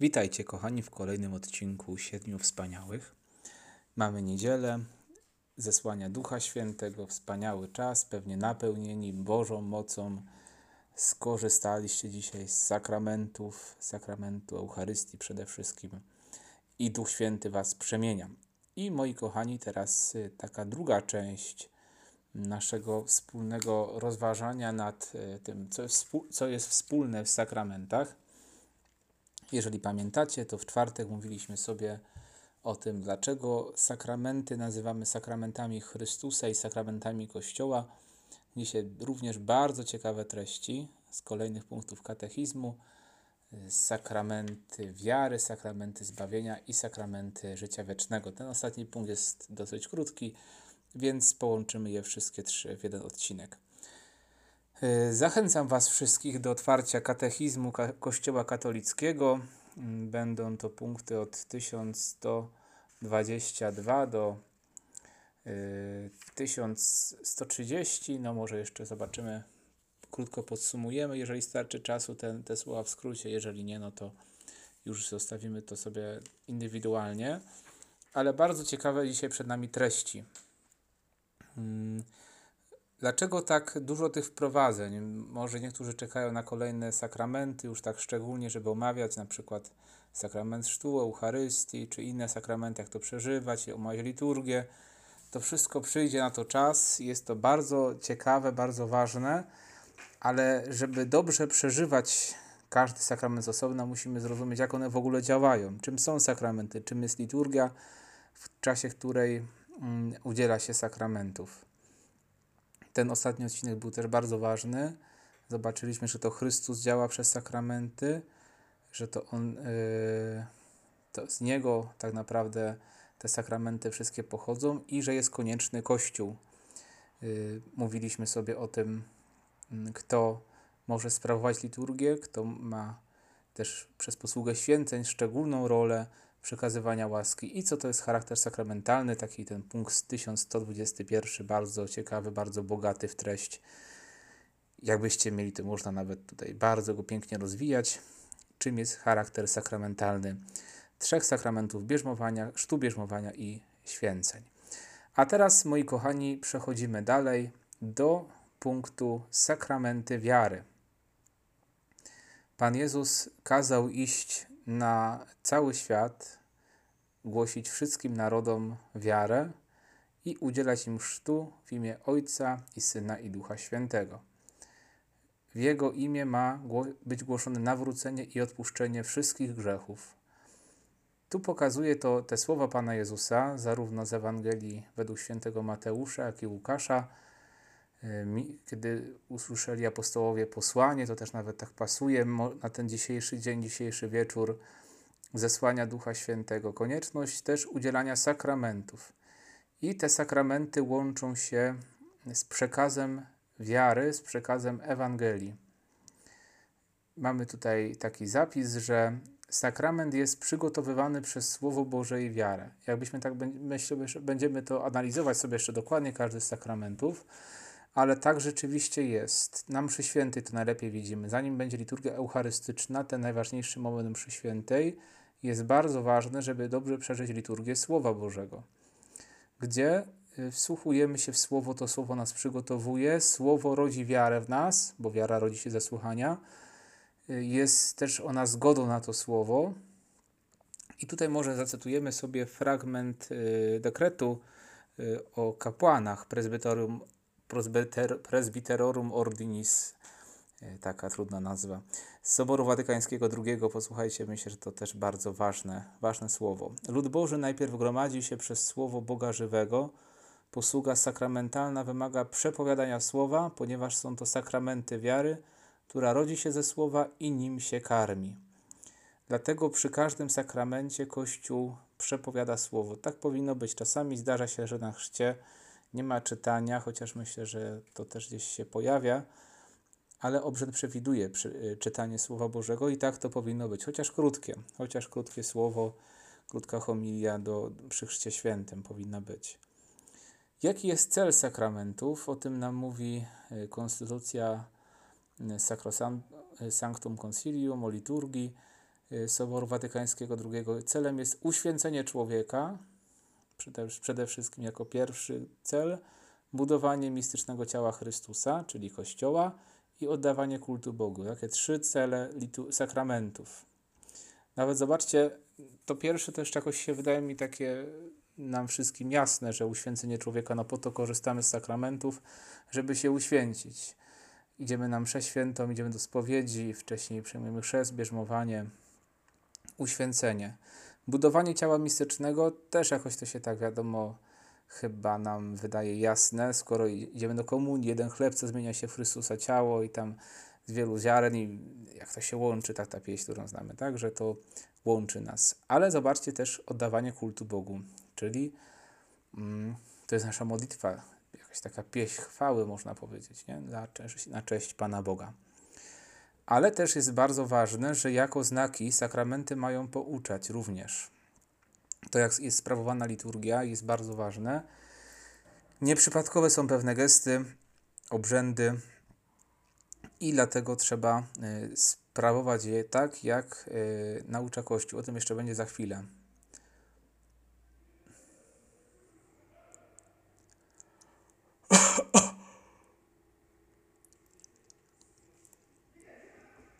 Witajcie, kochani, w kolejnym odcinku Siedmiu Wspaniałych. Mamy niedzielę, zesłania Ducha Świętego, wspaniały czas, pewnie napełnieni Bożą mocą. Skorzystaliście dzisiaj z sakramentów, sakramentu Eucharystii przede wszystkim i Duch Święty Was przemienia. I moi kochani, teraz y, taka druga część naszego wspólnego rozważania nad y, tym, co jest, co jest wspólne w sakramentach. Jeżeli pamiętacie, to w czwartek mówiliśmy sobie o tym, dlaczego sakramenty nazywamy sakramentami Chrystusa i sakramentami Kościoła. Dzisiaj również bardzo ciekawe treści z kolejnych punktów katechizmu. Sakramenty wiary, sakramenty zbawienia i sakramenty życia wiecznego. Ten ostatni punkt jest dosyć krótki, więc połączymy je wszystkie trzy w jeden odcinek. Y, zachęcam Was wszystkich do otwarcia katechizmu Kościoła katolickiego. Mm, będą to punkty od 1122 do 1130. Y, no może jeszcze zobaczymy, krótko podsumujemy. Jeżeli starczy czasu, ten, te słowa w skrócie. Jeżeli nie, no to już zostawimy to sobie indywidualnie. Ale bardzo ciekawe dzisiaj przed nami treści. Hmm Dlaczego tak dużo tych wprowadzeń? Może niektórzy czekają na kolejne sakramenty, już tak szczególnie, żeby omawiać na przykład sakrament sztu, Eucharystii, czy inne sakramenty, jak to przeżywać, omawiać liturgię. To wszystko przyjdzie na to czas, jest to bardzo ciekawe, bardzo ważne, ale żeby dobrze przeżywać każdy sakrament z osobna, musimy zrozumieć, jak one w ogóle działają, czym są sakramenty, czym jest liturgia, w czasie której mm, udziela się sakramentów. Ten ostatni odcinek był też bardzo ważny. Zobaczyliśmy, że to Chrystus działa przez sakramenty, że to On, yy, to z Niego tak naprawdę te sakramenty wszystkie pochodzą i że jest konieczny Kościół. Yy, mówiliśmy sobie o tym, kto może sprawować liturgię, kto ma też przez posługę święceń szczególną rolę przekazywania łaski i co to jest charakter sakramentalny, taki ten punkt 1121, bardzo ciekawy, bardzo bogaty w treść. Jakbyście mieli, to można nawet tutaj bardzo go pięknie rozwijać. Czym jest charakter sakramentalny trzech sakramentów bierzmowania, sztu bierzmowania i święceń. A teraz, moi kochani, przechodzimy dalej do punktu sakramenty wiary. Pan Jezus kazał iść na cały świat, głosić wszystkim narodom wiarę i udzielać im chrztu w imię Ojca i Syna i Ducha Świętego. W Jego imię ma być głoszone nawrócenie i odpuszczenie wszystkich grzechów. Tu pokazuje to te słowa Pana Jezusa, zarówno z Ewangelii według świętego Mateusza, jak i Łukasza, kiedy usłyszeli apostołowie posłanie, to też nawet tak pasuje na ten dzisiejszy dzień, dzisiejszy wieczór zesłania Ducha Świętego. Konieczność też udzielania sakramentów. I te sakramenty łączą się z przekazem wiary, z przekazem Ewangelii. Mamy tutaj taki zapis, że sakrament jest przygotowywany przez Słowo Boże i wiarę. Jakbyśmy tak myślę, będziemy to analizować sobie jeszcze dokładnie każdy z sakramentów, ale tak rzeczywiście jest. Na mszy świętej to najlepiej widzimy. Zanim będzie liturgia eucharystyczna, ten najważniejszy moment mszy świętej, jest bardzo ważne, żeby dobrze przeżyć liturgię Słowa Bożego, gdzie y, wsłuchujemy się w Słowo, to Słowo nas przygotowuje, Słowo rodzi wiarę w nas, bo wiara rodzi się ze słuchania, y, jest też ona zgodą na to Słowo. I tutaj może zacytujemy sobie fragment y, dekretu o kapłanach Presbyterium Presbyter, Presbyterorum Ordinis, e, taka trudna nazwa, z Soboru Watykańskiego II, posłuchajcie, myślę, że to też bardzo ważne, ważne słowo. Lud Boży najpierw gromadzi się przez słowo Boga żywego, posługa sakramentalna wymaga przepowiadania słowa, ponieważ są to sakramenty wiary, która rodzi się ze słowa i nim się karmi. Dlatego przy każdym sakramencie Kościół przepowiada słowo. Tak powinno być. Czasami zdarza się, że na chrzcie nie ma czytania, chociaż myślę, że to też gdzieś się pojawia, ale obrzęd przewiduje y, czytanie Słowa Bożego i tak to powinno być, chociaż krótkie, chociaż krótkie słowo, krótka homilia do, przy Chrzcie Świętym powinna być. Jaki jest cel sakramentów? O tym nam mówi y, Konstytucja y, Sacrosanctum Concilium o liturgii. Soboru Watykańskiego II. Celem jest uświęcenie człowieka, przede, wszystkim jako pierwszy cel, budowanie mistycznego ciała Chrystusa, czyli Kościoła i oddawanie kultu Bogu. Takie trzy cele sakramentów. Nawet zobaczcie, to pierwsze też jakoś się wydaje mi takie nam wszystkim jasne, że uświęcenie człowieka, no po to korzystamy z sakramentów, żeby się uświęcić. Idziemy na mszę świętą, idziemy do spowiedzi, wcześniej przyjmujemy chrzest, bierzmowanie, uświęcenie. Budowanie ciała mistycznego też jakoś to się tak wiadomo chyba nam wydaje jasne, skoro idziemy do komunii, jeden chleb, co zmienia się w Chrystusa ciało i tam z wielu ziaren i jak to się łączy, tak ta pieśń, którą znamy, tak, że to łączy nas. Ale zobaczcie też oddawanie kultu Bogu, czyli mm, to jest nasza modlitwa, jakaś taka pieśń chwały, można powiedzieć, nie? Dla, na cześć Pana Boga. Ale też jest bardzo ważne, że jako znaki sakramenty mają pouczać również. To, jak jest sprawowana liturgia, jest bardzo ważne. Nieprzypadkowe są pewne gesty, obrzędy, i dlatego trzeba y, sprawować je tak, jak y, naucza Kościół. O tym jeszcze będzie za chwilę.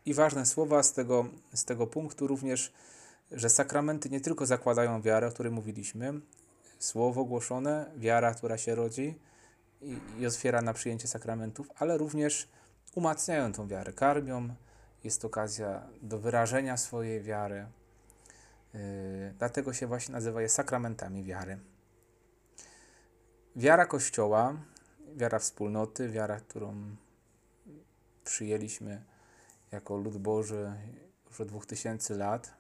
I ważne słowa z tego, z tego punktu również, że sakramenty nie tylko zakładają wiarę, o której mówiliśmy, słowo głoszone, wiara, która się rodzi i, i otwiera na przyjęcie sakramentów, ale również umacniają tą wiarę, karmią. Jest okazja do wyrażenia swojej wiary. Yy, dlatego się właśnie nazywa je sakramentami wiary. Wiara Kościoła, wiara wspólnoty, wiara, którą przyjęliśmy jako lud Boży już od 2000 lat,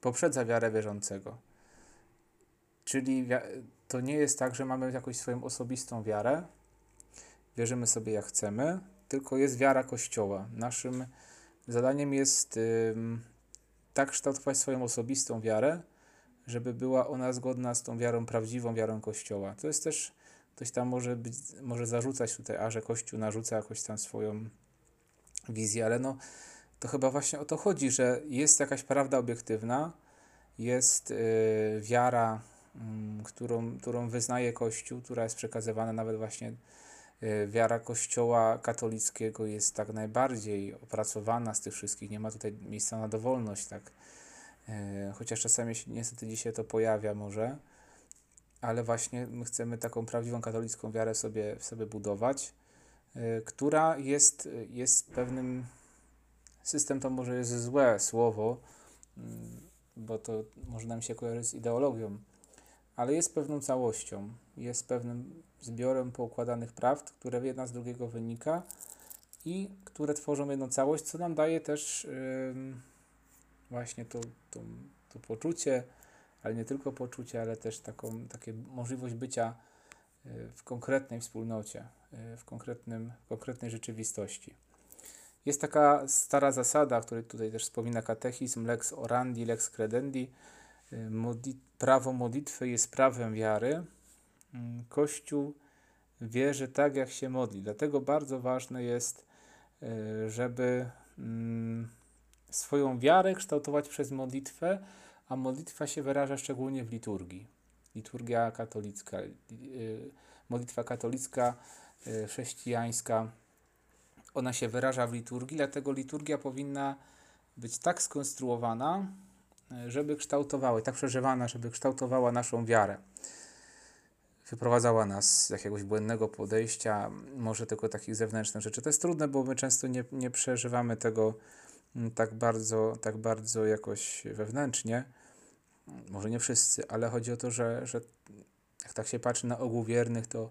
poprzedza wiarę wierzącego. Czyli to nie jest tak, że mamy jakąś swoją osobistą wiarę, wierzymy sobie jak chcemy, tylko jest wiara Kościoła. Naszym zadaniem jest tak kształtować swoją osobistą wiarę, żeby była ona zgodna z tą wiarą prawdziwą, wiarą Kościoła. To jest też, ktoś tam może, być, może zarzucać tutaj, a że Kościół narzuca jakoś tam swoją wizję, ale no to chyba właśnie o to chodzi, że jest jakaś prawda obiektywna, jest y, wiara, y, którą, którą wyznaje Kościół, która jest przekazywana nawet właśnie Y, wiara Kościoła katolickiego jest tak najbardziej opracowana z tych wszystkich. Nie ma tutaj miejsca na dowolność, tak. Y, chociaż czasami się niestety dzisiaj to pojawia może, ale właśnie my chcemy taką prawdziwą katolicką wiarę sobie, sobie budować, która jest, jest pewnym system to może jest złe słowo, mm, bo to może nam się kojarzyć z ideologią, ale jest pewną całością, jest pewnym zbiorem poukładanych prawd, które jedna z drugiego wynika i które tworzą jedną całość, co nam daje też yy, właśnie to, to, to poczucie, ale nie tylko poczucie, ale też taką takie możliwość bycia y, w konkretnej wspólnocie, y, w konkretnym, konkretnej rzeczywistości. Jest taka stara zasada, której tutaj też wspomina katechizm, lex orandi, lex credendi. Modli prawo modlitwy jest prawem wiary, Mm, Kościół wierzy tak, jak się modli. Dlatego bardzo ważne jest, e, żeby mm, swoją wiarę kształtować przez modlitwę, a modlitwa się wyraża szczególnie w liturgii. Liturgia katolicka, e, modlitwa katolicka, e, chrześcijańska, ona się wyraża w liturgii, dlatego liturgia powinna być tak skonstruowana, żeby kształtowała, tak przeżywana, żeby kształtowała naszą wiarę wyprowadzała nas z jakiegoś błędnego podejścia, może tylko takich zewnętrznych rzeczy. To jest trudne, bo my często nie, nie przeżywamy tego mm, tak bardzo, tak bardzo jakoś wewnętrznie. Może nie wszyscy, ale chodzi o to, że, że jak tak się patrzy na ogół wiernych, to,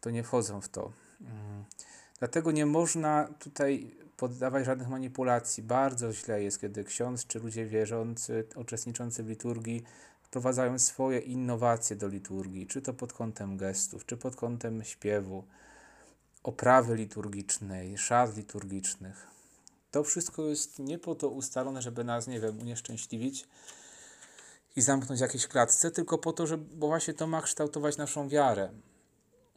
to nie wchodzą w to. Mm. Dlatego nie można tutaj poddawać żadnych manipulacji. Bardzo źle jest, kiedy ksiądz czy ludzie wierzący, uczestniczący w liturgii wprowadzają swoje innowacje do liturgii, czy to pod kątem gestów, czy pod kątem śpiewu, oprawy liturgicznej, szat liturgicznych. To wszystko jest nie po to ustalone, żeby nas, nie wiem, unieszczęśliwić i zamknąć w jakiejś klatce, tylko po to, żeby, bo właśnie to ma kształtować naszą wiarę.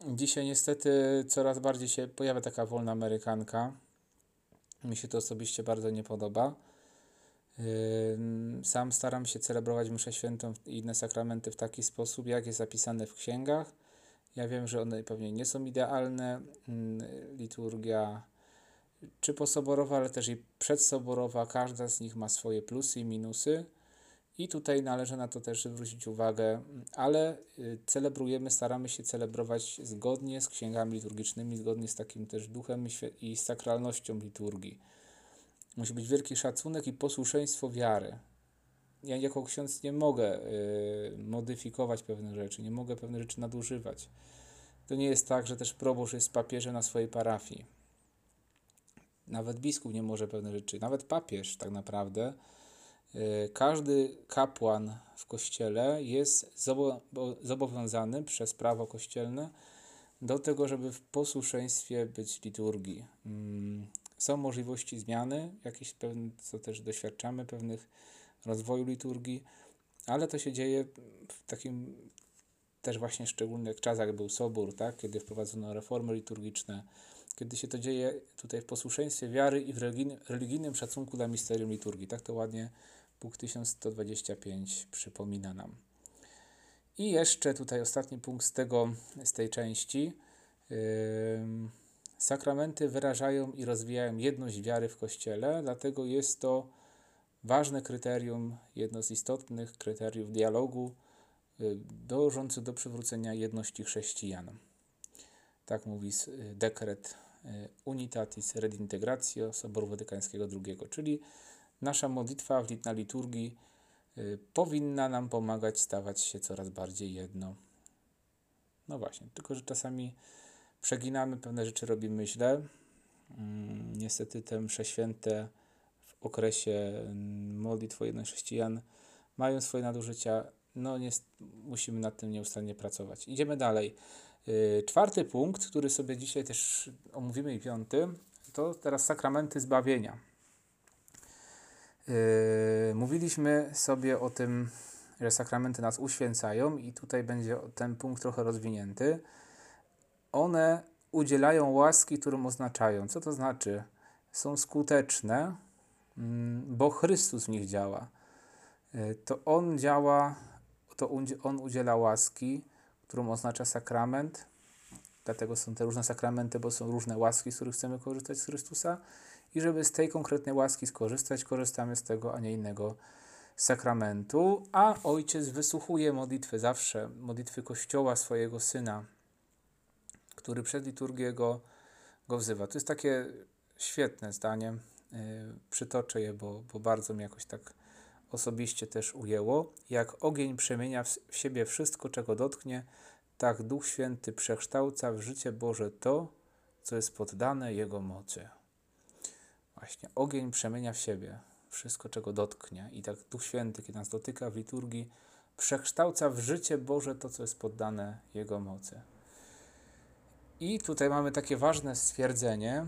Dzisiaj niestety coraz bardziej się pojawia taka wolna amerykanka. Mi się to osobiście bardzo nie podoba Sam staram się celebrować mszę świętą i inne sakramenty w taki sposób, jak jest zapisane w księgach. Ja wiem, że one pewnie nie są idealne. Liturgia czy posoborowa, ale też i przedsoborowa, każda z nich ma swoje plusy i minusy. I tutaj należy na to też zwrócić uwagę, ale y, celebrujemy, staramy się celebrować zgodnie z księgami liturgicznymi, zgodnie z takim też duchem i sakralnością liturgii. Musi być wielki szacunek i posłuszeństwo wiary. Ja jako ksiądz nie mogę y, modyfikować pewnych rzeczy, nie mogę pewnych rzeczy nadużywać. To nie jest tak, że też proboszcz jest papieżem na swojej parafii. Nawet biskup nie może pewne rzeczy, nawet papież tak naprawdę każdy kapłan w kościele jest zobowiązany przez prawo kościelne do tego, żeby w posłuszeństwie być liturgii. Mm, są możliwości zmiany, jakieś pewne, co też doświadczamy, pewnych rozwoju liturgii, ale to się dzieje w takim też właśnie szczególnych czasach, był Sobór, tak? kiedy wprowadzono reformy liturgiczne, kiedy się to dzieje tutaj w posłuszeństwie wiary i w religijnym, religijnym szacunku dla misterium liturgii. Tak to ładnie Punkt 1125 przypomina nam. I jeszcze tutaj ostatni punkt z, tego, z tej części. Sakramenty wyrażają i rozwijają jedność wiary w Kościele, dlatego jest to ważne kryterium, jedno z istotnych kryteriów dialogu yy, dążący do przywrócenia jedności chrześcijan. Tak mówi y, dekret y, Unitatis Redintegratio Soboru Watykańskiego II, czyli nasza modlitwa na liturgii y, powinna nam pomagać stawać się coraz bardziej jedno. No właśnie, tylko że czasami przeginamy, pewne rzeczy robimy źle. Mm, niestety te msze święte w okresie modlitw jednych chrześcijan mają swoje nadużycia. No nie, musimy nad tym nieustannie pracować. Idziemy dalej. Y, czwarty punkt, który sobie dzisiaj też omówimy i piąty, to teraz sakramenty zbawienia. Yy, mówiliśmy sobie o tym, że sakramenty nas uświęcają, i tutaj będzie ten punkt trochę rozwinięty. One udzielają łaski, którą oznaczają. Co to znaczy? Są skuteczne, mm, bo Chrystus w nich działa. Yy, to On działa, to On udziela łaski, którą oznacza sakrament. Dlatego są te różne sakramenty, bo są różne łaski, z których chcemy korzystać z Chrystusa i żeby z tej konkretnej łaski skorzystać, korzystamy z tego, a nie innego sakramentu, a ojciec wysłuchuje modlitwy zawsze, modlitwy Kościoła swojego syna, który przed liturgią go, go wzywa. To jest takie świetne zdanie, yy, przytoczę je, bo, bo bardzo mnie jakoś tak osobiście też ujęło. Jak ogień przemienia w siebie wszystko, czego dotknie, tak Duch Święty przekształca w życie Boże to, co jest poddane Jego mocy. Właśnie ogień przemienia w siebie wszystko, czego dotknie. I tak Duch Święty, kiedy nas dotyka w liturgii, przekształca w życie Boże to, co jest poddane Jego mocy. I tutaj mamy takie ważne stwierdzenie,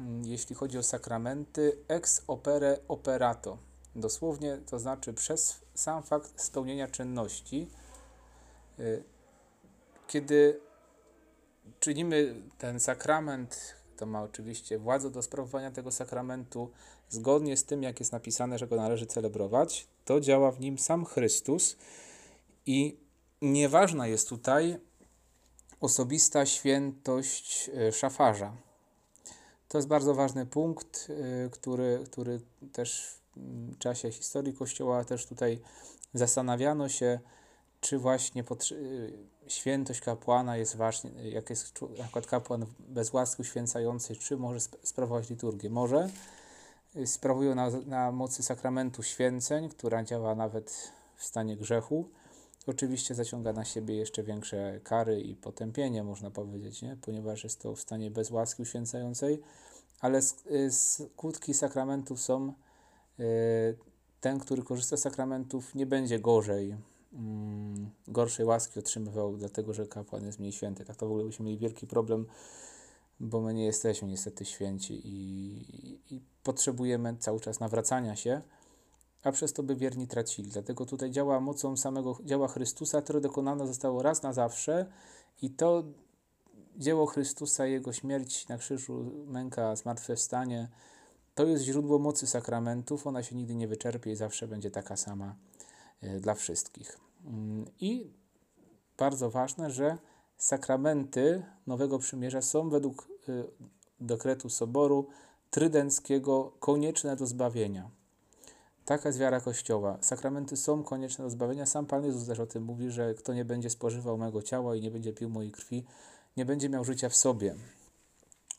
mm, jeśli chodzi o sakramenty, ex opere operato. Dosłownie to znaczy przez sam fakt spełnienia czynności. Y, kiedy czynimy ten sakrament, to ma oczywiście władzę do sprawowania tego sakramentu zgodnie z tym, jak jest napisane, że go należy celebrować. To działa w nim sam Chrystus i nieważna jest tutaj osobista świętość e, szafarza. To jest bardzo ważny punkt, e, który, który też w czasie historii Kościoła też tutaj zastanawiano się, czy właśnie świętość kapłana jest ważna, jak jest na przykład kapłan bez łaski uświęcającej, czy może sprawować liturgię? Może. Y, sprawują na, na mocy sakramentu święceń, która działa nawet w stanie grzechu. Oczywiście zaciąga na siebie jeszcze większe kary i potępienie, można powiedzieć, nie? ponieważ jest to w stanie bez łaski uświęcającej, ale y, skutki sakramentów są, y, ten, który korzysta z sakramentów, nie będzie gorzej mm, gorszej łaski otrzymywał, dlatego że kapłan jest mniej święty. Tak to w ogóle byśmy mieli wielki problem, bo my nie jesteśmy niestety święci i, i potrzebujemy cały czas nawracania się, a przez to by wierni tracili. Dlatego tutaj działa mocą samego dzieła Chrystusa, które dokonane zostało raz na zawsze i to dzieło Chrystusa, Jego śmierć na krzyżu, męka, zmartwychwstanie, to jest źródło mocy sakramentów, ona się nigdy nie wyczerpie i zawsze będzie taka sama y, dla wszystkich. I bardzo ważne, że sakramenty Nowego Przymierza są według y, dekretu Soboru Trydenckiego konieczne do zbawienia. Taka jest wiara Kościoła. Sakramenty są konieczne do zbawienia. Sam Pan Jezus też o tym mówi, że kto nie będzie spożywał mego ciała i nie będzie pił mojej krwi, nie będzie miał życia w sobie.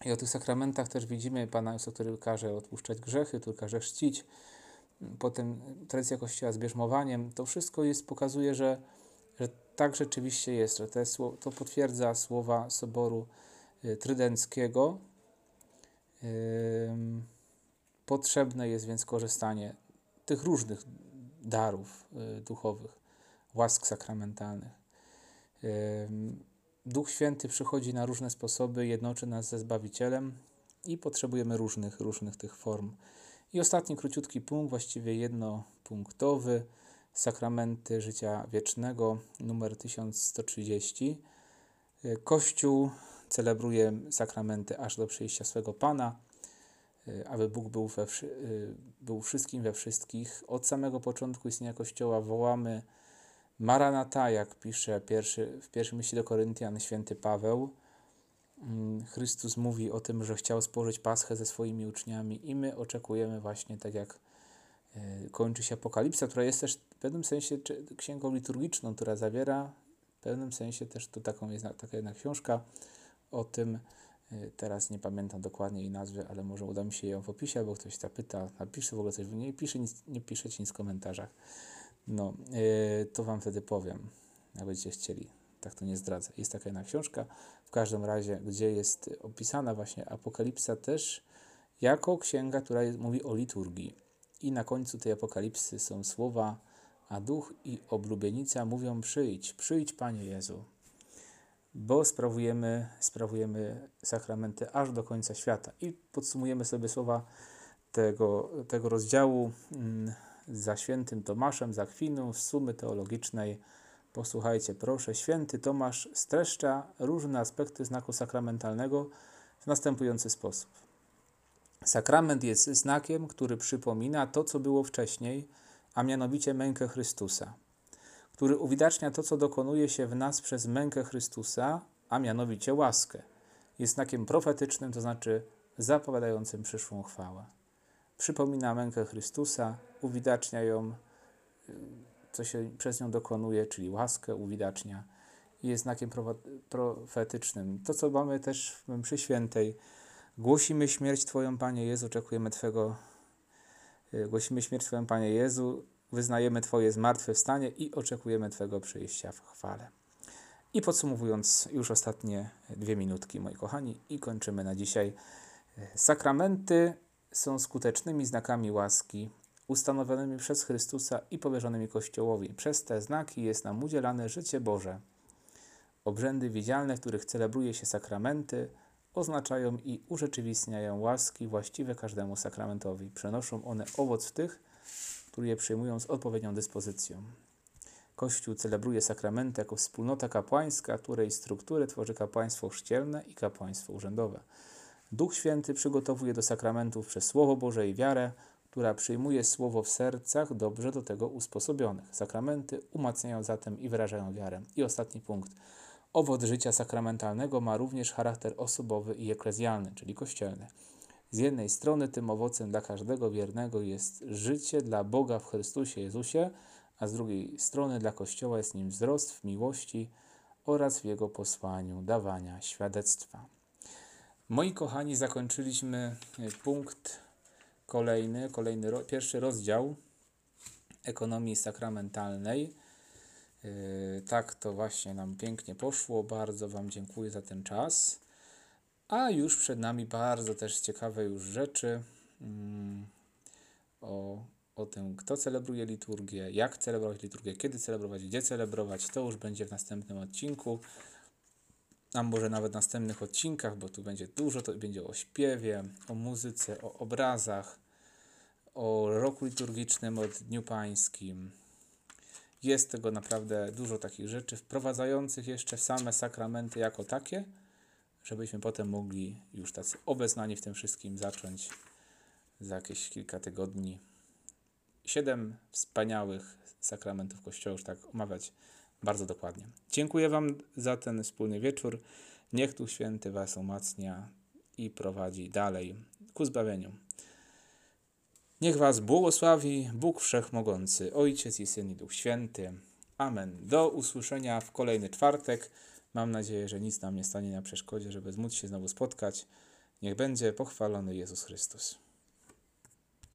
I o tych sakramentach też widzimy Pana Jezusa, który każe odpuszczać grzechy, który każe chrzcić. Potem tradycja Kościoła z bierzmowaniem. To wszystko jest, pokazuje, że, że tak rzeczywiście jest, że jest, to potwierdza słowa Soboru y, Trydenckiego. Potrzebne jest więc korzystanie tych różnych darów y, duchowych, łask sakramentalnych. Duch Święty przychodzi na różne sposoby, jednoczy nas ze Zbawicielem i potrzebujemy różnych, różnych tych form. I ostatni króciutki punkt, właściwie jednopunktowy, sakramenty życia wiecznego, numer 1130. Y, Kościół celebruje sakramenty aż do przyjścia swego Pana, aby Bóg był, we, był wszystkim we wszystkich. Od samego początku istnienia Kościoła wołamy Maranata, jak pisze pierwszy, w pierwszym liście do Koryntian święty Paweł. Mm, Chrystus mówi o tym, że chciał spożyć Paschę ze swoimi uczniami i my oczekujemy właśnie tak jak kończy się Apokalipsa, która jest też w pewnym sensie księgą liturgiczną, która zawiera w pewnym sensie też tu taką jest taka jedna książka o tym, y, teraz nie pamiętam dokładnie jej nazwy, ale może uda mi się ją w opisie, albo ktoś zapyta, napisze w ogóle coś, nie, pisze nic, nie piszecie nic w komentarzach. No, yy, to Wam wtedy powiem, jak będziecie chcieli. Tak to nie zdradzę. Jest taka jedna książka, w każdym razie, gdzie jest opisana właśnie Apokalipsa też jako księga, która jest, mówi o liturgii. I na końcu tej apokalipsy są słowa, a duch i oblubienica mówią: Przyjdź, przyjdź, Panie Jezu bo sprawujemy, sprawujemy sakramenty aż do końca świata. I podsumujemy sobie słowa tego, tego rozdziału mm, za świętym Tomaszem z Akwinu z sumy teologicznej. Posłuchajcie proszę, święty Tomasz streszcza różne aspekty znaku sakramentalnego w następujący sposób. Sakrament jest znakiem, który przypomina to, co było wcześniej, a mianowicie mękę Chrystusa który uwidacznia to, co dokonuje się w nas przez mękę Chrystusa, a mianowicie łaskę. Jest znakiem profetycznym, to znaczy zapowiadającym przyszłą chwałę. Przypomina mękę Chrystusa, uwidacznia ją, co się przez nią dokonuje, czyli łaskę uwidacznia i jest znakiem profetycznym. To, co mamy też w mszy świętej, głosimy śmierć Twoją, Panie Jezu, oczekujemy Twego, y, głosimy śmierć Twoją, Panie Jezu, wyznajemy Twoje zmartwychwstanie i oczekujemy Twojego przyjścia w chwale. I podsumowując już ostatnie dwie minutki, moi kochani, i kończymy na dzisiaj. Sakramenty są skutecznymi znakami łaski ustanowionymi przez Chrystusa i powierzonymi Kościołowi. Przez te znaki jest nam udzielane życie Boże. Obrzędy widzialne, w których celebruje się sakramenty, oznaczają i urzeczywistniają łaski właściwe każdemu sakramentowi. Przenoszą one owoc w tych, który je przyjmują z odpowiednią dyspozycją. Kościół celebruje sakramenty jako wspólnota kapłańska, której strukturę tworzy kapłaństwo chrzcielne i kapłaństwo urzędowe. Duch Święty przygotowuje do sakramentów przez Słowo Boże i wiarę, która przyjmuje Słowo w sercach dobrze do tego usposobionych. Sakramenty umacniają zatem i wyrażają wiarę. I ostatni punkt. Owoc życia sakramentalnego ma również charakter osobowy i eklezjalny, czyli kościelny. Z jednej strony tym owocem dla każdego wiernego jest życie dla Boga w Chrystusie Jezusie, a z drugiej strony dla Kościoła jest nim wzrost w miłości oraz w jego posłaniu dawania świadectwa. Moi kochani, zakończyliśmy e, punkt kolejny, kolejny pierwszy rozdział ekonomii sakramentalnej. Yy, tak to właśnie nam pięknie poszło. Bardzo Wam dziękuję za ten czas. A już przed nami bardzo też ciekawe już rzeczy mm, o, o tym, kto celebruje liturgię, jak celebrować liturgię, kiedy celebrować, gdzie celebrować. To już będzie w następnym odcinku, a może nawet następnych odcinkach, bo tu będzie dużo, to będzie o śpiewie, o muzyce, o obrazach, o roku liturgicznym, o Dniu Pańskim. Jest tego naprawdę dużo takich rzeczy, wprowadzających jeszcze same sakramenty jako takie, żebyśmy potem mogli już tacy obeznani w tym wszystkim zacząć za jakieś kilka tygodni. Siedem wspaniałych sakramentów Kościoła, już tak omawiać bardzo dokładnie. Dziękuję Wam za ten wspólny wieczór. Niech Duch Święty Was umacnia i prowadzi dalej ku zbawieniu. Niech Was błogosławi Bóg Wszechmogący, Ojciec i Syn i Duch Święty. Amen. Do usłyszenia w kolejny czwartek. Mam nadzieję, że nic nam nie stanie na przeszkodzie, żeby móc się znowu spotkać. Niech będzie pochwalony Jezus Chrystus.